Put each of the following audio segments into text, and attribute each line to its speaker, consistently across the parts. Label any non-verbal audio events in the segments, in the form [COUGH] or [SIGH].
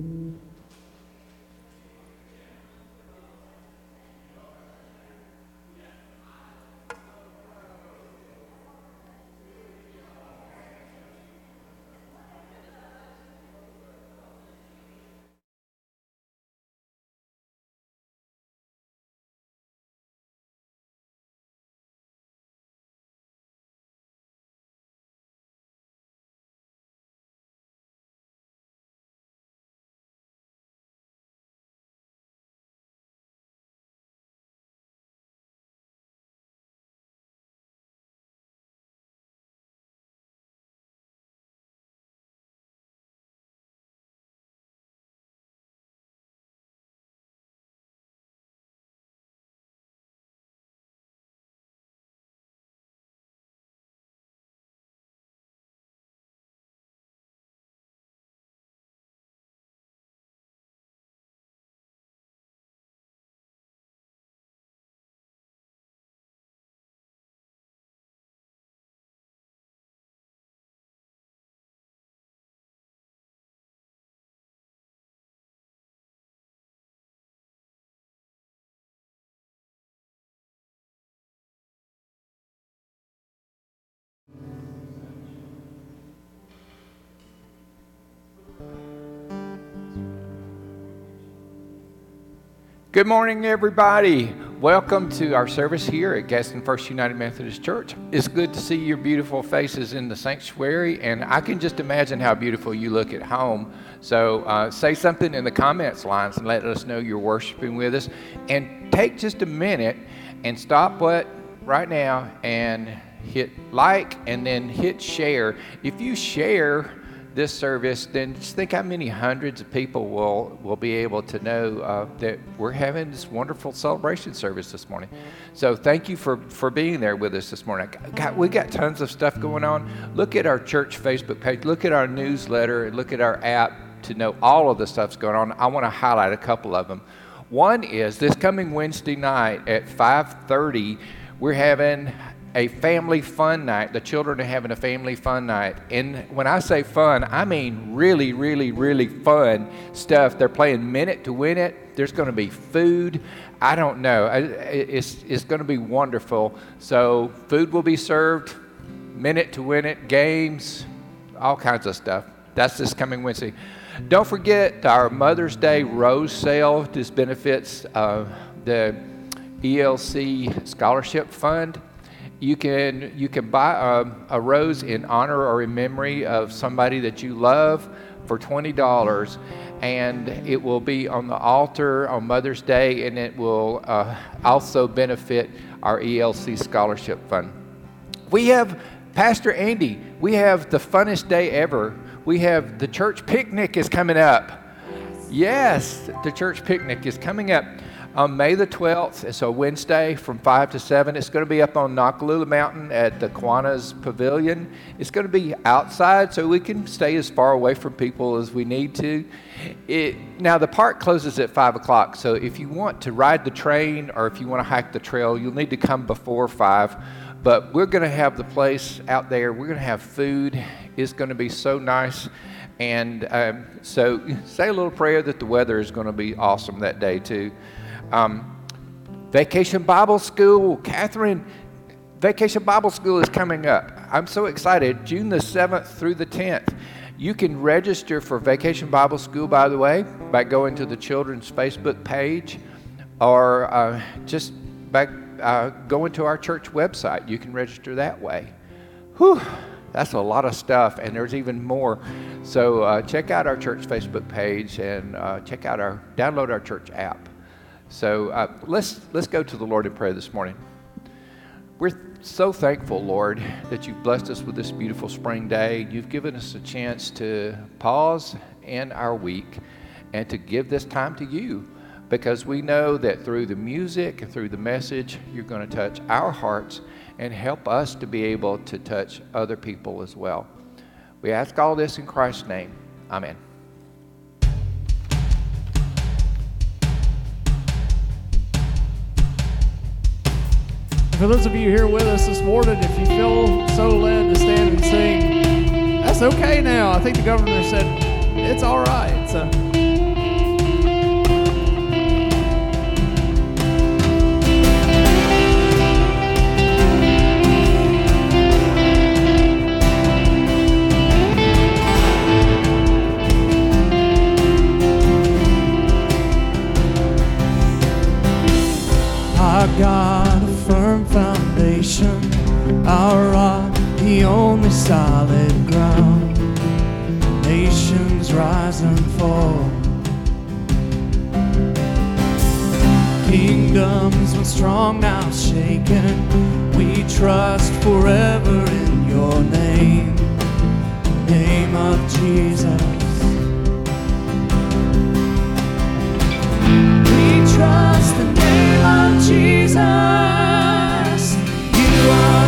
Speaker 1: Mm-hmm. Good morning, everybody. Welcome to our service here at Gadsden First United Methodist Church. It's good to see your beautiful faces in the sanctuary, and I can just imagine how beautiful you look at home. So, uh, say something in the comments lines and let us know you're worshiping with us. And take just a minute and stop what right now and hit like and then hit share. If you share, this service, then just think how many hundreds of people will, will be able to know uh, that we're having this wonderful celebration service this morning. So thank you for, for being there with us this morning. God, we got tons of stuff going on. Look at our church Facebook page, look at our newsletter, and look at our app to know all of the stuff's going on. I want to highlight a couple of them. One is this coming Wednesday night at 5:30, we're having a family fun night. The children are having a family fun night. And when I say fun, I mean really, really, really fun stuff. They're playing minute to win it. There's going to be food. I don't know. It's, it's going to be wonderful. So, food will be served, minute to win it, games, all kinds of stuff. That's this coming Wednesday. Don't forget our Mother's Day Rose Sale. This benefits uh, the ELC Scholarship Fund you can you can buy a, a, rose in honor or in memory of somebody that you love for twenty dollars, and it will be on the altar on Mother's Day, and it will uh, also benefit our ELC scholarship fund. We have Pastor Andy. We have the funnest day ever. We have the church picnic is coming up. Yes, the church picnic is coming up on May the 12th. It's a Wednesday from 5 to 7. It's going to be up on Noccalula Mountain at the Kiwanis Pavilion. It's going to be outside so we can stay as far away from people as we need to. It, now, the park closes at 5 o'clock, so if you want to ride the train or if you want to hike the trail, you'll need to come before 5. But we're going to have the place out there. We're going to have food. It's going to be so nice. And um, so [LAUGHS] say a little prayer that the weather is going to be awesome that day, too. Um, Vacation Bible School, Catherine, Vacation Bible School is coming up. I'm so excited. June the 7th through the 10th. You can register for Vacation Bible School, by the way, by going to the children's Facebook page or uh, just by uh, going to our church website. You can register that way. Whew, that's a lot of stuff, and there's even more. So uh, check out our church Facebook page and uh, check out our, download our church app. So uh, let's, let's go to the Lord in prayer this morning. We're so thankful, Lord, that you've blessed us with this beautiful spring day. You've given us a chance to pause in our week and to give this time to you because we know that through the music and through the message, you're going to touch our hearts and help us to be able to touch other people as well. We ask all this in Christ's name. Amen.
Speaker 2: for those of you here with us this morning, if you feel so led to stand and sing, that's okay now. I think the governor said it's all right. So.
Speaker 3: God our rock, the only solid ground. Nations rise and fall. Kingdoms once strong now shaken. We trust forever in your name, name of Jesus. trust the name of Jesus. You are.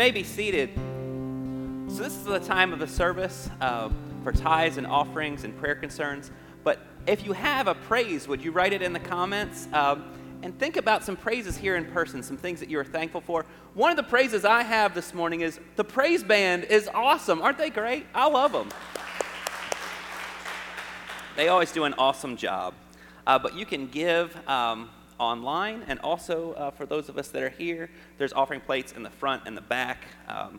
Speaker 4: may be seated. So, this is the time of the service uh, for tithes and offerings and prayer concerns. But if you have a praise, would you write it in the comments? Uh, and think about some praises here in person, some things that you are thankful for. One of the praises I have this morning is the praise band is awesome. Aren't they great? I love them. They always do an awesome job. Uh, but you can give. Um, online. And also, uh, for those of us that are here, there's offering plates in the front and the back. Um,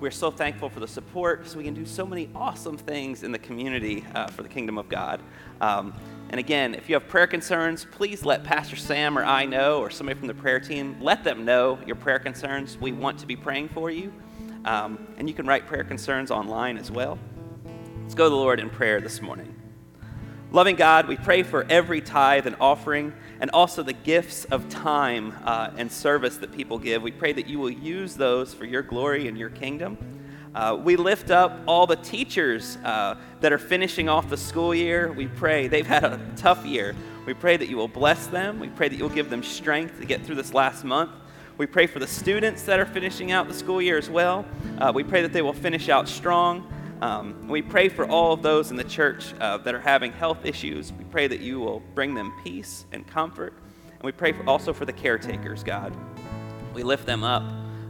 Speaker 4: we're so thankful for the support so we can do so many awesome things in the community uh, for the kingdom of God. Um, and again, if you have prayer concerns, please let Pastor Sam or I know, or somebody from the prayer team, let them know your prayer concerns. We want to be praying for you. Um, and you can write prayer concerns online as well. Let's go to the Lord in prayer this morning. Loving God, we pray for every tithe and offering and also the gifts of time uh, and service that people give. We pray that you will use those for your glory and your kingdom. Uh, we lift up all the teachers uh, that are finishing off the school year. We pray they've had a tough year. We pray that you will bless them. We pray that you'll give them strength to get through this last month. We pray for the students that are finishing out the school year as well. Uh, we pray that they will finish out strong. Um, we pray for all of those in the church uh, that are having health issues. We pray that you will bring them peace and comfort. And we pray for, also for the caretakers, God. We lift them up.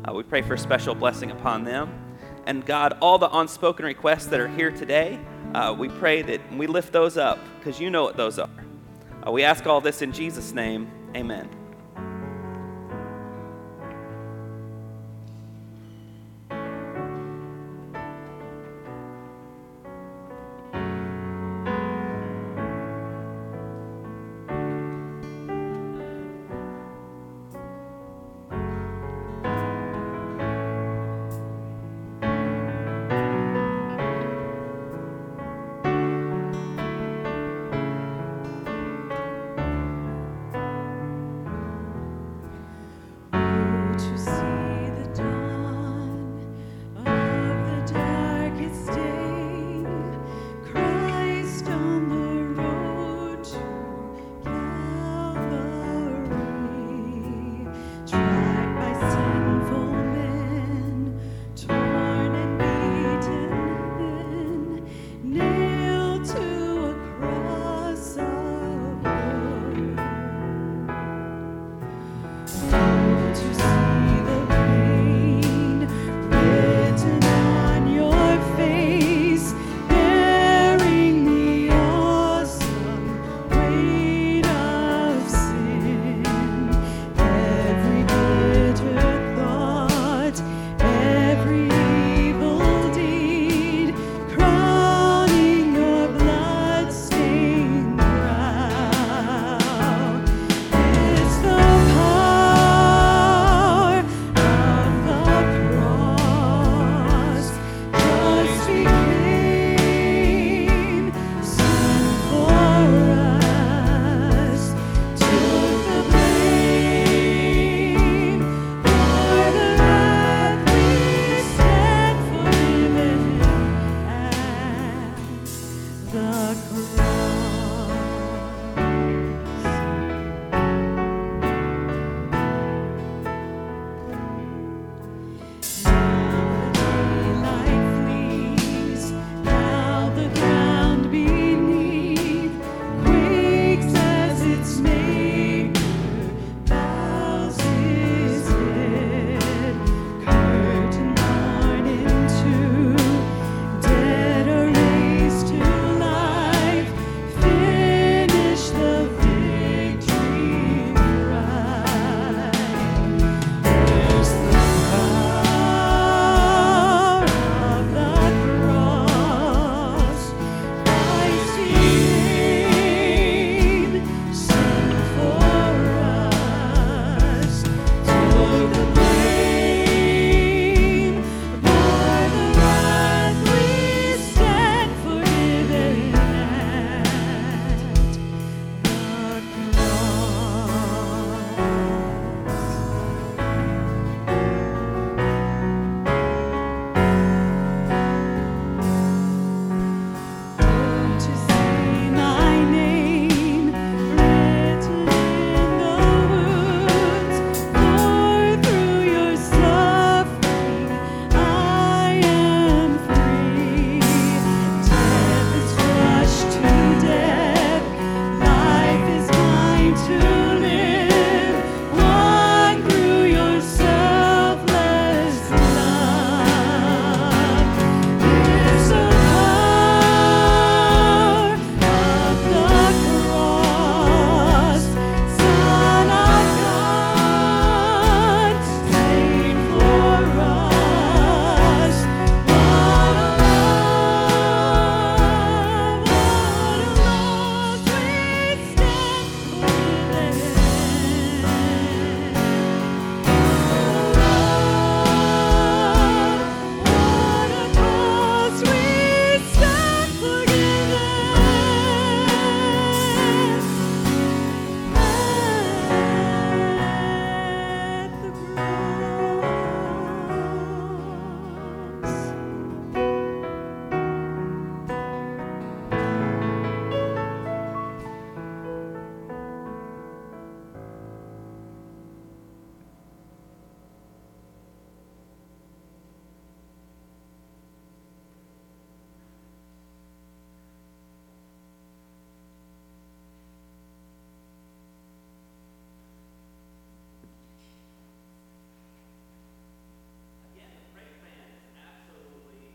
Speaker 4: Uh, we pray for a special blessing upon them. And God, all the unspoken requests that are here today, uh, we pray that we lift those up because you know what those are. Uh, we ask all this in Jesus' name. Amen.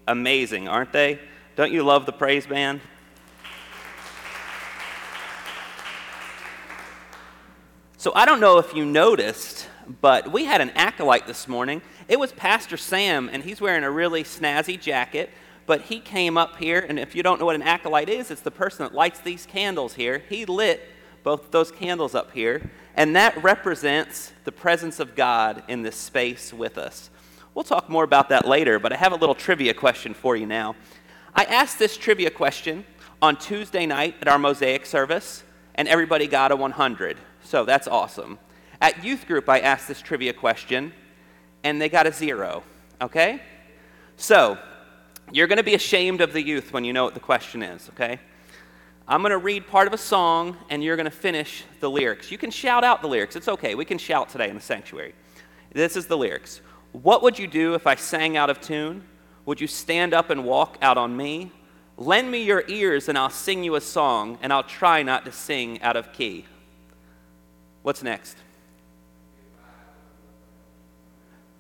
Speaker 4: Amazing, aren't they? Don't you love the praise band? So I don't know if you noticed, but we had an acolyte this morning. It was Pastor Sam, and he's wearing a really snazzy jacket. But he came up here, and if you don't know what an acolyte is, it's the person that lights these candles here. He lit both those candles up here, and that represents the presence of God in this space with us. We'll talk more about that later, but I have a little trivia question for you now. I asked this trivia question on Tuesday night at our Mosaic service, and everybody got a 100. So that's awesome. At youth group, I asked this trivia question, and they got a zero. Okay? So, you're going to be ashamed of the youth when you know what the question is, okay? I'm going to read part of a song, and you're going to finish the lyrics. You can shout out the lyrics. It's okay. We can shout today in the sanctuary. This is the lyrics What would you do if I sang out of tune? Would you stand up and walk out on me? Lend me your ears, and I'll sing you a song, and I'll try not to sing out of key. What's next?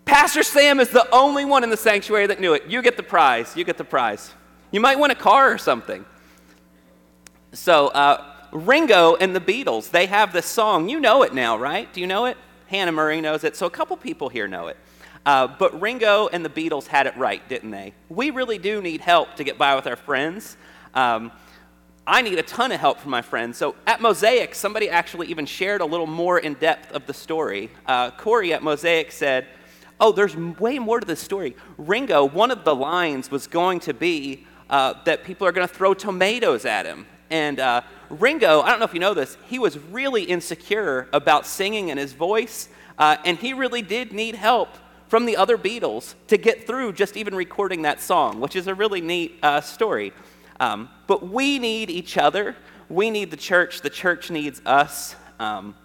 Speaker 4: Pastor Sam is the only one in the sanctuary that knew it. You get the prize. You get the prize. You might win a car or something. So, uh, Ringo and the Beatles, they have this song. You know it now, right? Do you know it? Hannah Murray knows it. So, a couple people here know it. Uh, but Ringo and the Beatles had it right, didn't they? We really do need help to get by with our friends. Um, I need a ton of help from my friends. So at Mosaic, somebody actually even shared a little more in depth of the story. Uh, Corey at Mosaic said, Oh, there's way more to this story. Ringo, one of the lines was going to be uh, that people are going to throw tomatoes at him. And uh, Ringo, I don't know if you know this, he was really insecure about singing and his voice, uh, and he really did need help from the other Beatles to get through just even recording that song, which is a really neat uh, story. Um, but we need each other. We need the church. The church needs us. Um,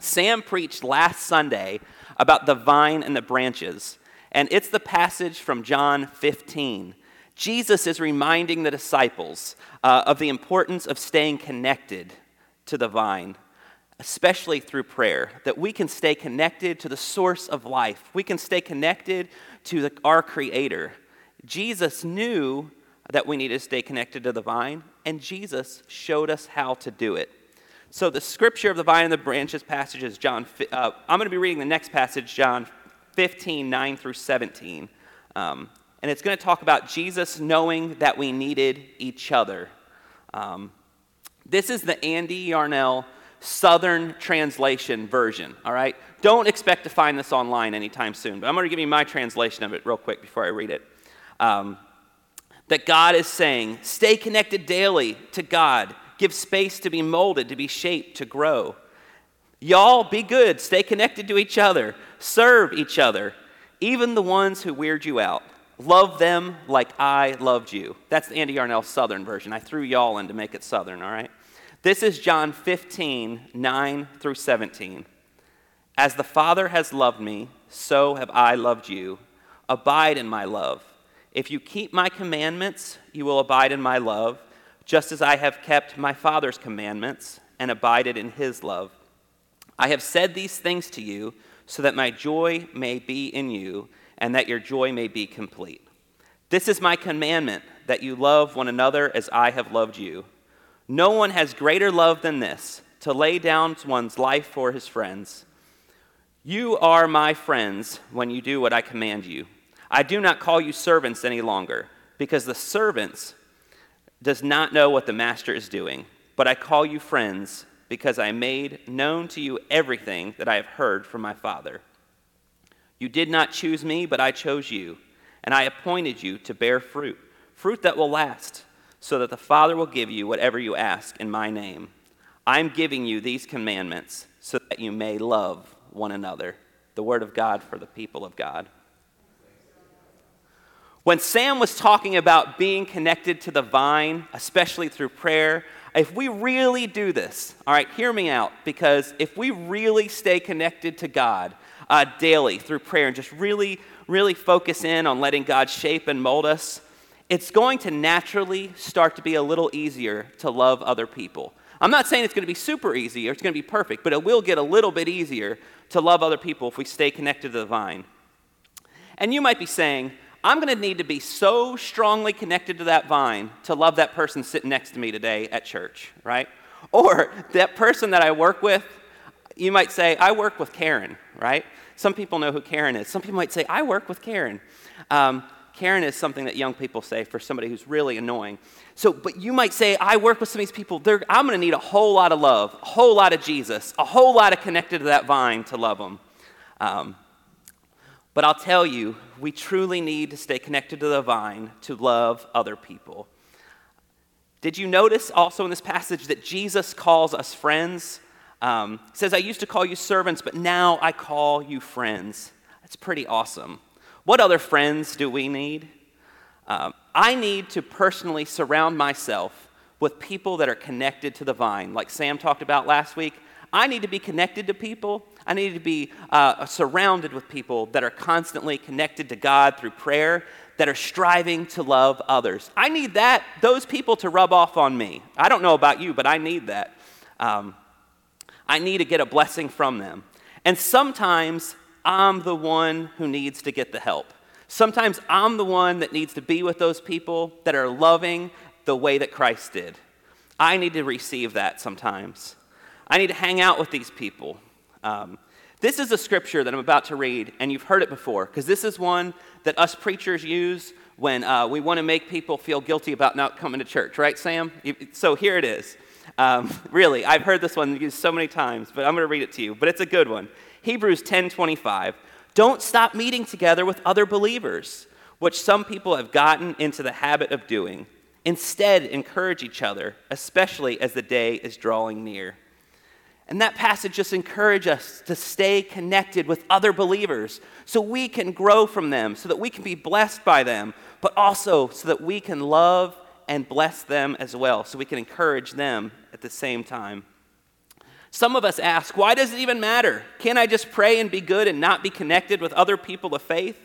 Speaker 4: Sam preached last Sunday about the vine and the branches. And it's the passage from John 15. Jesus is reminding the disciples uh, of the importance of staying connected to the vine, especially through prayer, that we can stay connected to the source of life. We can stay connected to the, our Creator. Jesus knew that we need to stay connected to the vine, and Jesus showed us how to do it. So the scripture of the vine and the branches passage is John. Uh, I'm going to be reading the next passage, John 15, 9 through 17. Um, and it's going to talk about Jesus knowing that we needed each other. Um, this is the Andy Yarnell Southern Translation version, all right? Don't expect to find this online anytime soon, but I'm going to give you my translation of it real quick before I read it. Um, that God is saying, stay connected daily to God Give space to be molded, to be shaped, to grow. Y'all be good, stay connected to each other, serve each other, even the ones who weird you out. Love them like I loved you. That's the Andy Yarnell Southern version. I threw y'all in to make it Southern, all right? This is John 15, 9 through 17. As the Father has loved me, so have I loved you. Abide in my love. If you keep my commandments, you will abide in my love just as I have kept my Father's commandments and abided in his love. I have said these things to you so that my joy may be in you and that your joy may be complete. This is my commandment that you love one another as I have loved you. No one has greater love than this to lay down one's life for his friends. You are my friends when you do what I command you. I do not call you servants any longer, because the servants does not know what the master is doing, but I call you friends because I made known to you everything that I have heard from my Father. You did not choose me, but I chose you, and I appointed you to bear fruit, fruit that will last, so that the Father will give you whatever you ask in my name. I'm giving you these commandments so that you may love one another. The word of God for the people of God. When Sam was talking about being connected to the vine, especially through prayer, if we really do this, all right, hear me out, because if we really stay connected to God uh, daily through prayer and just really, really focus in on letting God shape and mold us, it's going to naturally start to be a little easier to love other people. I'm not saying it's going to be super easy or it's going to be perfect, but it will get a little bit easier to love other people if we stay connected to the vine. And you might be saying, I'm going to need to be so strongly connected to that vine to love that person sitting next to me today at church, right? Or that person that I work with, you might say, I work with Karen, right? Some people know who Karen is. Some people might say, I work with Karen. Um, Karen is something that young people say for somebody who's really annoying. So, but you might say, I work with some of these people. They're, I'm going to need a whole lot of love, a whole lot of Jesus, a whole lot of connected to that vine to love them. Um, but I'll tell you, we truly need to stay connected to the vine to love other people. Did you notice also in this passage that Jesus calls us friends? Um, says, I used to call you servants, but now I call you friends. That's pretty awesome. What other friends do we need? Um, I need to personally surround myself with people that are connected to the vine, like Sam talked about last week. I need to be connected to people. I need to be uh, surrounded with people that are constantly connected to God through prayer, that are striving to love others. I need that, those people to rub off on me. I don't know about you, but I need that. Um, I need to get a blessing from them. And sometimes I'm the one who needs to get the help. Sometimes I'm the one that needs to be with those people that are loving the way that Christ did. I need to receive that sometimes. I need to hang out with these people. Um, this is a scripture that I'm about to read, and you've heard it before, because this is one that us preachers use when uh, we want to make people feel guilty about not coming to church, right, Sam? So here it is. Um, [LAUGHS] really, I've heard this one used so many times, but I'm going to read it to you. But it's a good one. Hebrews 10:25. Don't stop meeting together with other believers, which some people have gotten into the habit of doing. Instead, encourage each other, especially as the day is drawing near. And that passage just encourages us to stay connected with other believers so we can grow from them, so that we can be blessed by them, but also so that we can love and bless them as well, so we can encourage them at the same time. Some of us ask, why does it even matter? Can't I just pray and be good and not be connected with other people of faith?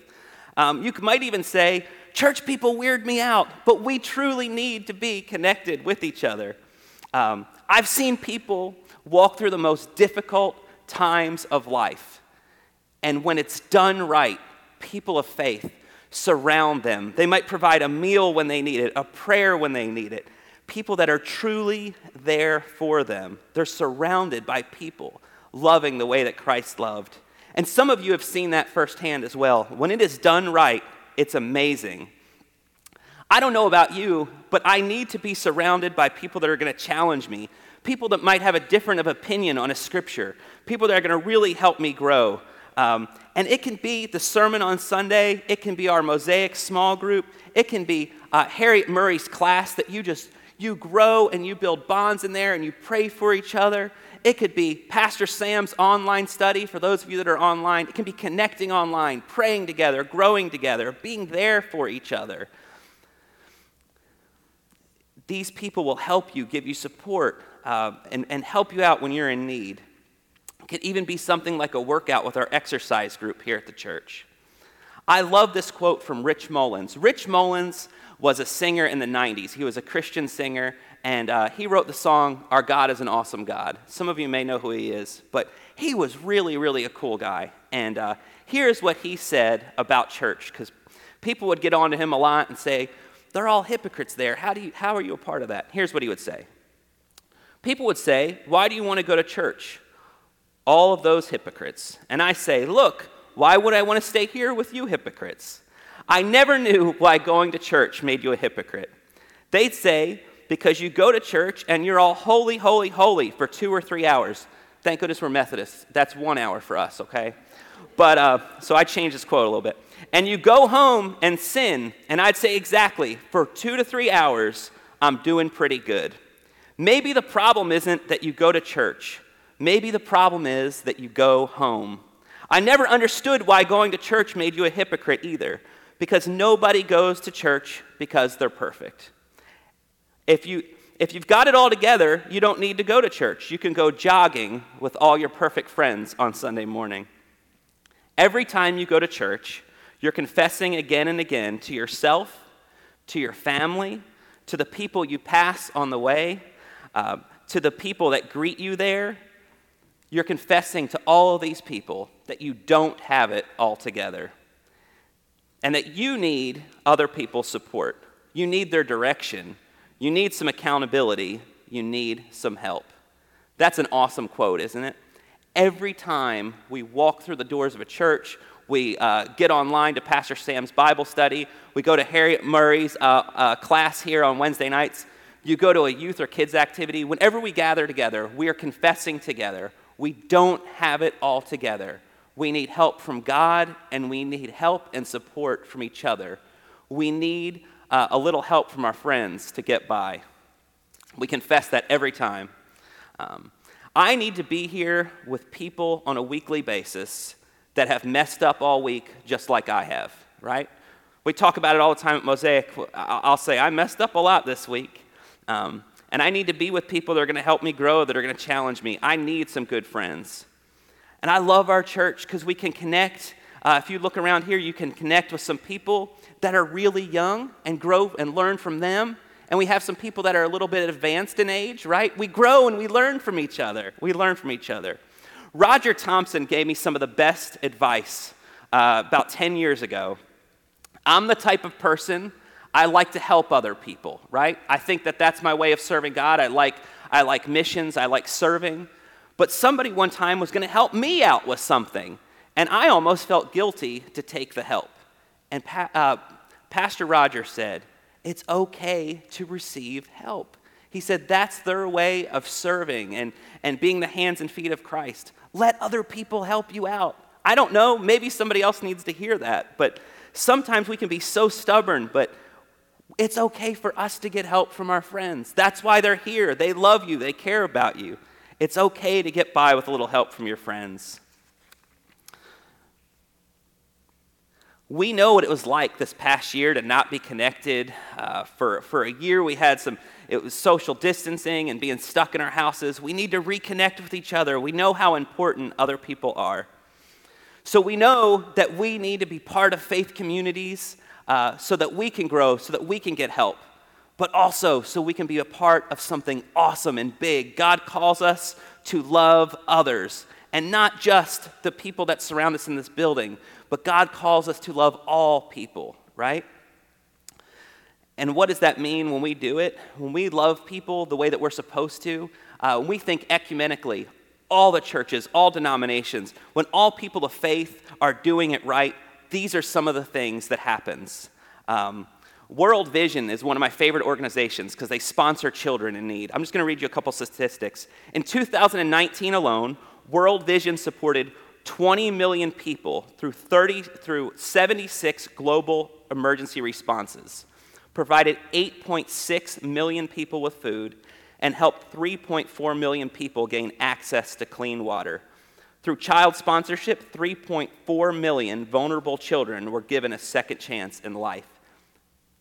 Speaker 4: Um, you might even say, church people weird me out, but we truly need to be connected with each other. Um, I've seen people walk through the most difficult times of life, and when it's done right, people of faith surround them. They might provide a meal when they need it, a prayer when they need it, people that are truly there for them. They're surrounded by people loving the way that Christ loved. And some of you have seen that firsthand as well. When it is done right, it's amazing. I don't know about you, but I need to be surrounded by people that are going to challenge me, people that might have a different of opinion on a scripture, people that are going to really help me grow. Um, and it can be the sermon on Sunday, it can be our Mosaic small group, it can be uh, Harriet Murray's class that you just you grow and you build bonds in there and you pray for each other. It could be Pastor Sam's online study for those of you that are online. It can be connecting online, praying together, growing together, being there for each other. These people will help you, give you support, uh, and, and help you out when you're in need. It could even be something like a workout with our exercise group here at the church. I love this quote from Rich Mullins. Rich Mullins was a singer in the 90s. He was a Christian singer, and uh, he wrote the song, Our God is an Awesome God. Some of you may know who he is, but he was really, really a cool guy. And uh, here's what he said about church, because people would get on to him a lot and say, They're all hypocrites there. How, do you, how are you a part of that? Here's what he would say People would say, Why do you want to go to church? All of those hypocrites. And I say, Look, why would I want to stay here with you hypocrites? I never knew why going to church made you a hypocrite. They'd say, because you go to church and you're all holy, holy, holy for two or three hours. Thank goodness we're Methodists. That's one hour for us, okay? But, uh, so I changed this quote a little bit. And you go home and sin, and I'd say exactly, for two to three hours, I'm doing pretty good. Maybe the problem isn't that you go to church. Maybe the problem is that you go home. I never understood why going to church made you a hypocrite either because nobody goes to church because they're perfect. If, you, if you've got it all together, you don't need to go to church. You can go jogging with all your perfect friends on Sunday morning. Every time you go to church, you're confessing again and again to yourself, to your family, to the people you pass on the way, uh, to the people that greet you there. You're confessing to all of these people that you don't have it all together. And that you need other people's support. You need their direction. You need some accountability. You need some help. That's an awesome quote, isn't it? Every time we walk through the doors of a church, we uh, get online to Pastor Sam's Bible study, we go to Harriet Murray's uh, uh, class here on Wednesday nights, you go to a youth or kids activity. Whenever we gather together, we are confessing together. We don't have it all together. We need help from God, and we need help and support from each other. We need uh, a little help from our friends to get by. We confess that every time. Um, I need to be here with people on a weekly basis that have messed up all week just like I have, right? We talk about it all the time at Mosaic. I'll say, I messed up a lot this week. Um, and I need to be with people that are going to help me grow, that are going to challenge me. I need some good friends. And I love our church because we can connect. Uh, if you look around here, you can connect with some people that are really young and grow and learn from them and we have some people that are a little bit advanced in age, right? We grow and we learn from each other. We learn from each other. Roger Thompson gave me some of the best advice uh, about 10 years ago. I'm the type of person I like to help other people, right? I think that that's my way of serving God. I like, I like missions, I like serving. But somebody one time was going to help me out with something, and I almost felt guilty to take the help. And pa- uh, Pastor Roger said, it's okay to receive help. He said that's their way of serving and, and being the hands and feet of Christ. Let other people help you out. I don't know, maybe somebody else needs to hear that, but sometimes we can be so stubborn, but it's okay for us to get help from our friends. That's why they're here. They love you, they care about you. It's okay to get by with a little help from your friends. we know what it was like this past year to not be connected. Uh, for, for a year, we had some, it was social distancing and being stuck in our houses. We need to reconnect with each other. We know how important other people are. So we know that we need to be part of faith communities uh, so that we can grow, so that we can get help, but also so we can be a part of something awesome and big. God calls us to love others and not just the people that surround us in this building, but God calls us to love all people, right? And what does that mean when we do it? When we love people the way that we're supposed to, uh, when we think ecumenically, all the churches, all denominations, when all people of faith are doing it right, these are some of the things that happens. Um, World Vision is one of my favorite organizations because they sponsor children in need. I'm just going to read you a couple statistics. In 2019 alone, World Vision supported 20 million people through, 30, through 76 global emergency responses, provided 8.6 million people with food, and helped 3.4 million people gain access to clean water. Through child sponsorship, 3.4 million vulnerable children were given a second chance in life.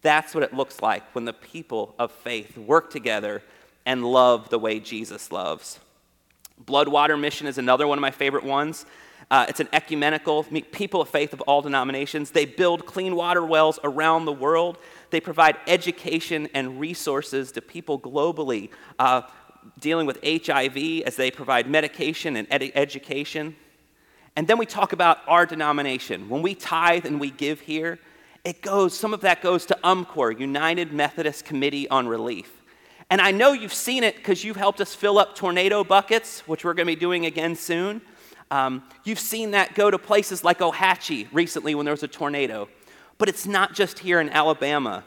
Speaker 4: That's what it looks like when the people of faith work together and love the way Jesus loves. Bloodwater Mission is another one of my favorite ones. Uh, it's an ecumenical, people of faith of all denominations. They build clean water wells around the world. They provide education and resources to people globally uh, dealing with HIV as they provide medication and ed- education. And then we talk about our denomination. When we tithe and we give here, it goes, some of that goes to UMCOR, United Methodist Committee on Relief. And I know you've seen it because you've helped us fill up tornado buckets, which we're going to be doing again soon. Um, you've seen that go to places like Ohatchee recently when there was a tornado. But it's not just here in Alabama.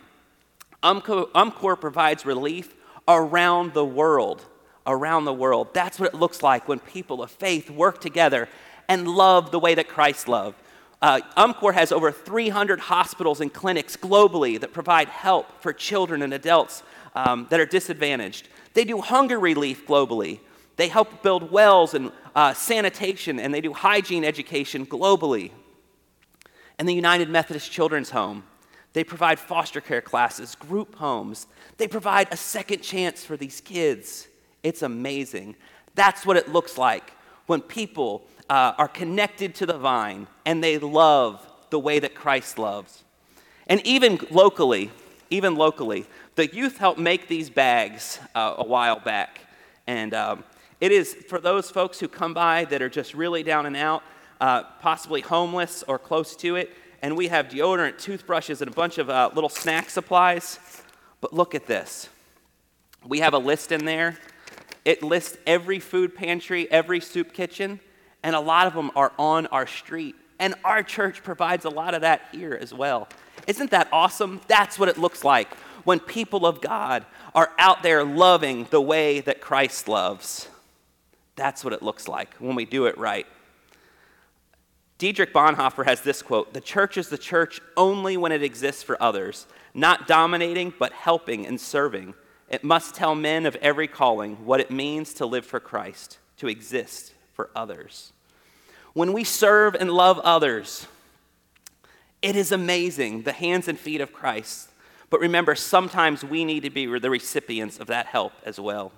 Speaker 4: UMCOR, UMCOR provides relief around the world. Around the world. That's what it looks like when people of faith work together and love the way that Christ loved. Uh, UMCOR has over 300 hospitals and clinics globally that provide help for children and adults um, that are disadvantaged. They do hunger relief globally. They help build wells and uh, sanitation, and they do hygiene education globally. And the United Methodist Children's Home, they provide foster care classes, group homes. They provide a second chance for these kids. It's amazing. That's what it looks like when people uh, are connected to the vine and they love the way that Christ loves. And even locally, even locally, the youth helped make these bags uh, a while back. And um, it is for those folks who come by that are just really down and out, uh, possibly homeless or close to it. and we have deodorant, toothbrushes, and a bunch of uh, little snack supplies. But look at this. We have a list in there. It lists every food pantry, every soup kitchen, and a lot of them are on our street. And our church provides a lot of that here as well. Isn't that awesome? That's what it looks like when people of God are out there loving the way that Christ loves. That's what it looks like when we do it right. Dietrich Bonhoeffer has this quote The church is the church only when it exists for others, not dominating, but helping and serving. It must tell men of every calling what it means to live for Christ, to exist for others. When we serve and love others, it is amazing, the hands and feet of Christ. But remember, sometimes we need to be the recipients of that help as well.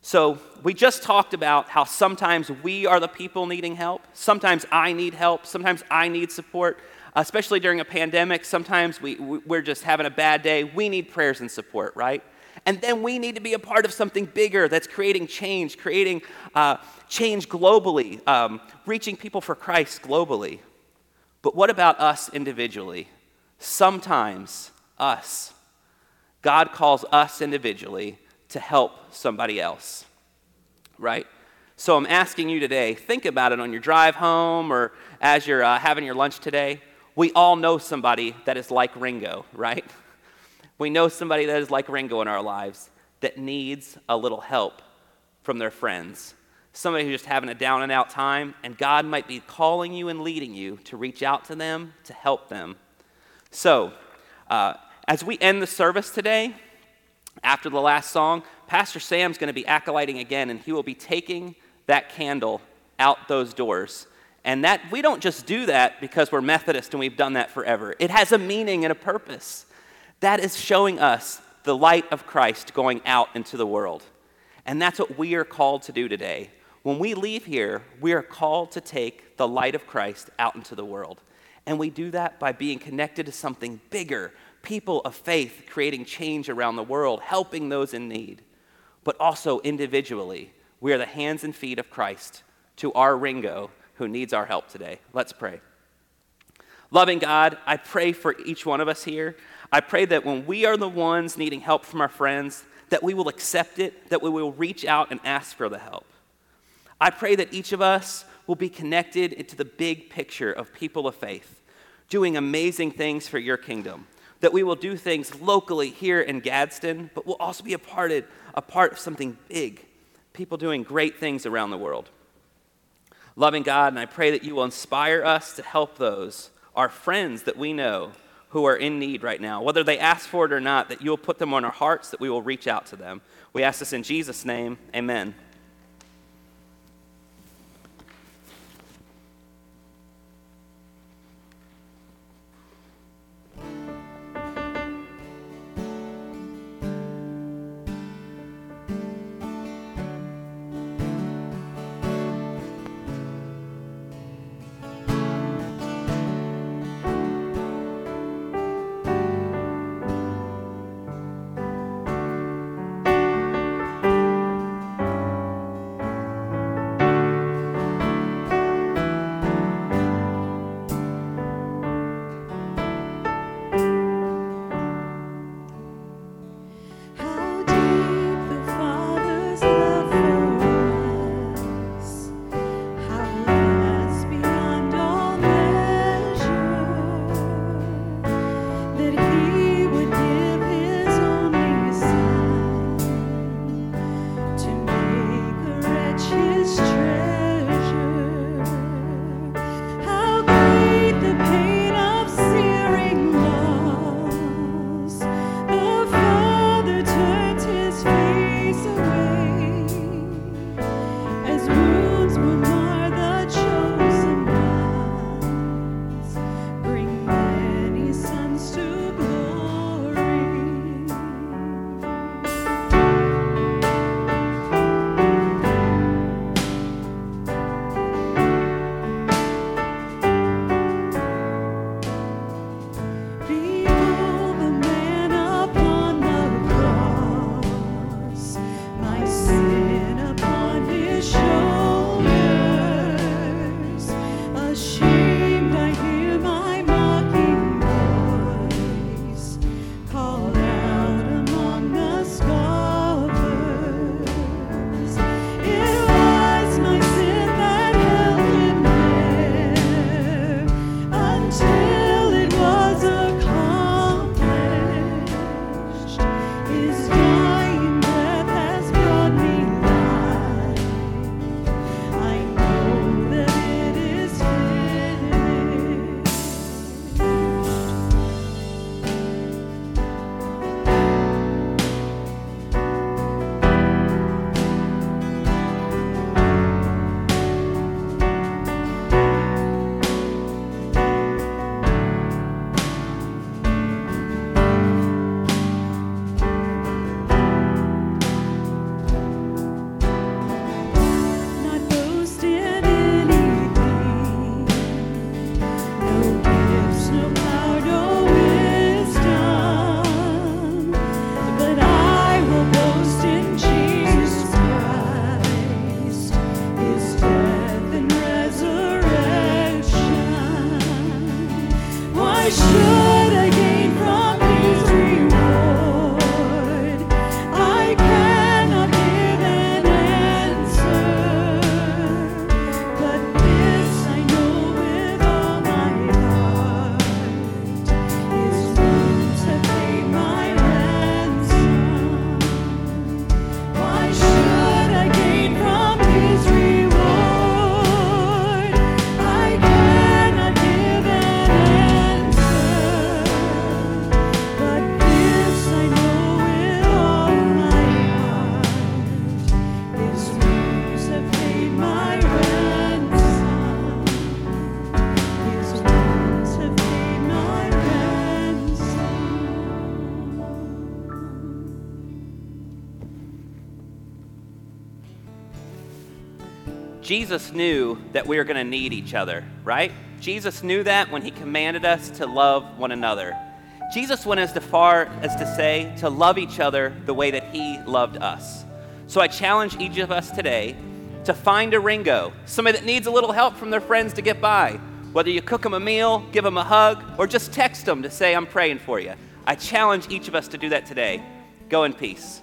Speaker 4: So, we just talked about how sometimes we are the people needing help. Sometimes I need help. Sometimes I need support, especially during a pandemic. Sometimes we, we're just having a bad day. We need prayers and support, right? And then we need to be a part of something bigger that's creating change, creating uh, change globally, um, reaching people for Christ globally. But what about us individually? Sometimes us, God calls us individually to help somebody else, right? So I'm asking you today, think about it on your drive home or as you're uh, having your lunch today. We all know somebody that is like Ringo, right? [LAUGHS] We know somebody that is like Ringo in our lives that needs a little help from their friends. Somebody who's just having a down and out time, and God might be calling you and leading you to reach out to them, to help them. So, uh, as we end the service today, after the last song, Pastor Sam's going to be acolyting again, and he will be taking that candle out those doors. And that we don't just do that because we're Methodist and we've done that forever. It has a meaning and a purpose. That is showing us the light of Christ going out into the world. And that's what we are called to do today. When we leave here, we are called to take the light of Christ out into the world. And we do that by being connected to something bigger, people of faith creating change around the world, helping those in need. But also individually, we are the hands and feet of Christ to our Ringo who needs our help today. Let's pray. Loving God, I pray for each one of us here. I pray that when we are the ones needing help from our friends, that we will accept it, that we will reach out and ask for the help. I pray that each of us will be connected into the big picture of people of faith, doing amazing things for your kingdom that we will do things locally here in Gadsden, but we'll also be a part of, a part of something big, people doing great things around the world. Loving God, and I pray that you will inspire us to help those, our friends that we know, who are in need right now, whether they ask for it or not, that you will put them on our hearts, that we will reach out to them. We ask this in Jesus' name. Amen. Jesus knew that we were going to need each other, right? Jesus knew that when he commanded us to love one another. Jesus went as far as to say to love each other the way that he loved us. So I challenge each of us today to find a Ringo, somebody that needs a little help from their friends to get by. Whether you cook them a meal, give them a hug, or just text them to say, I'm praying for you. I challenge each of us to do that today. Go in peace.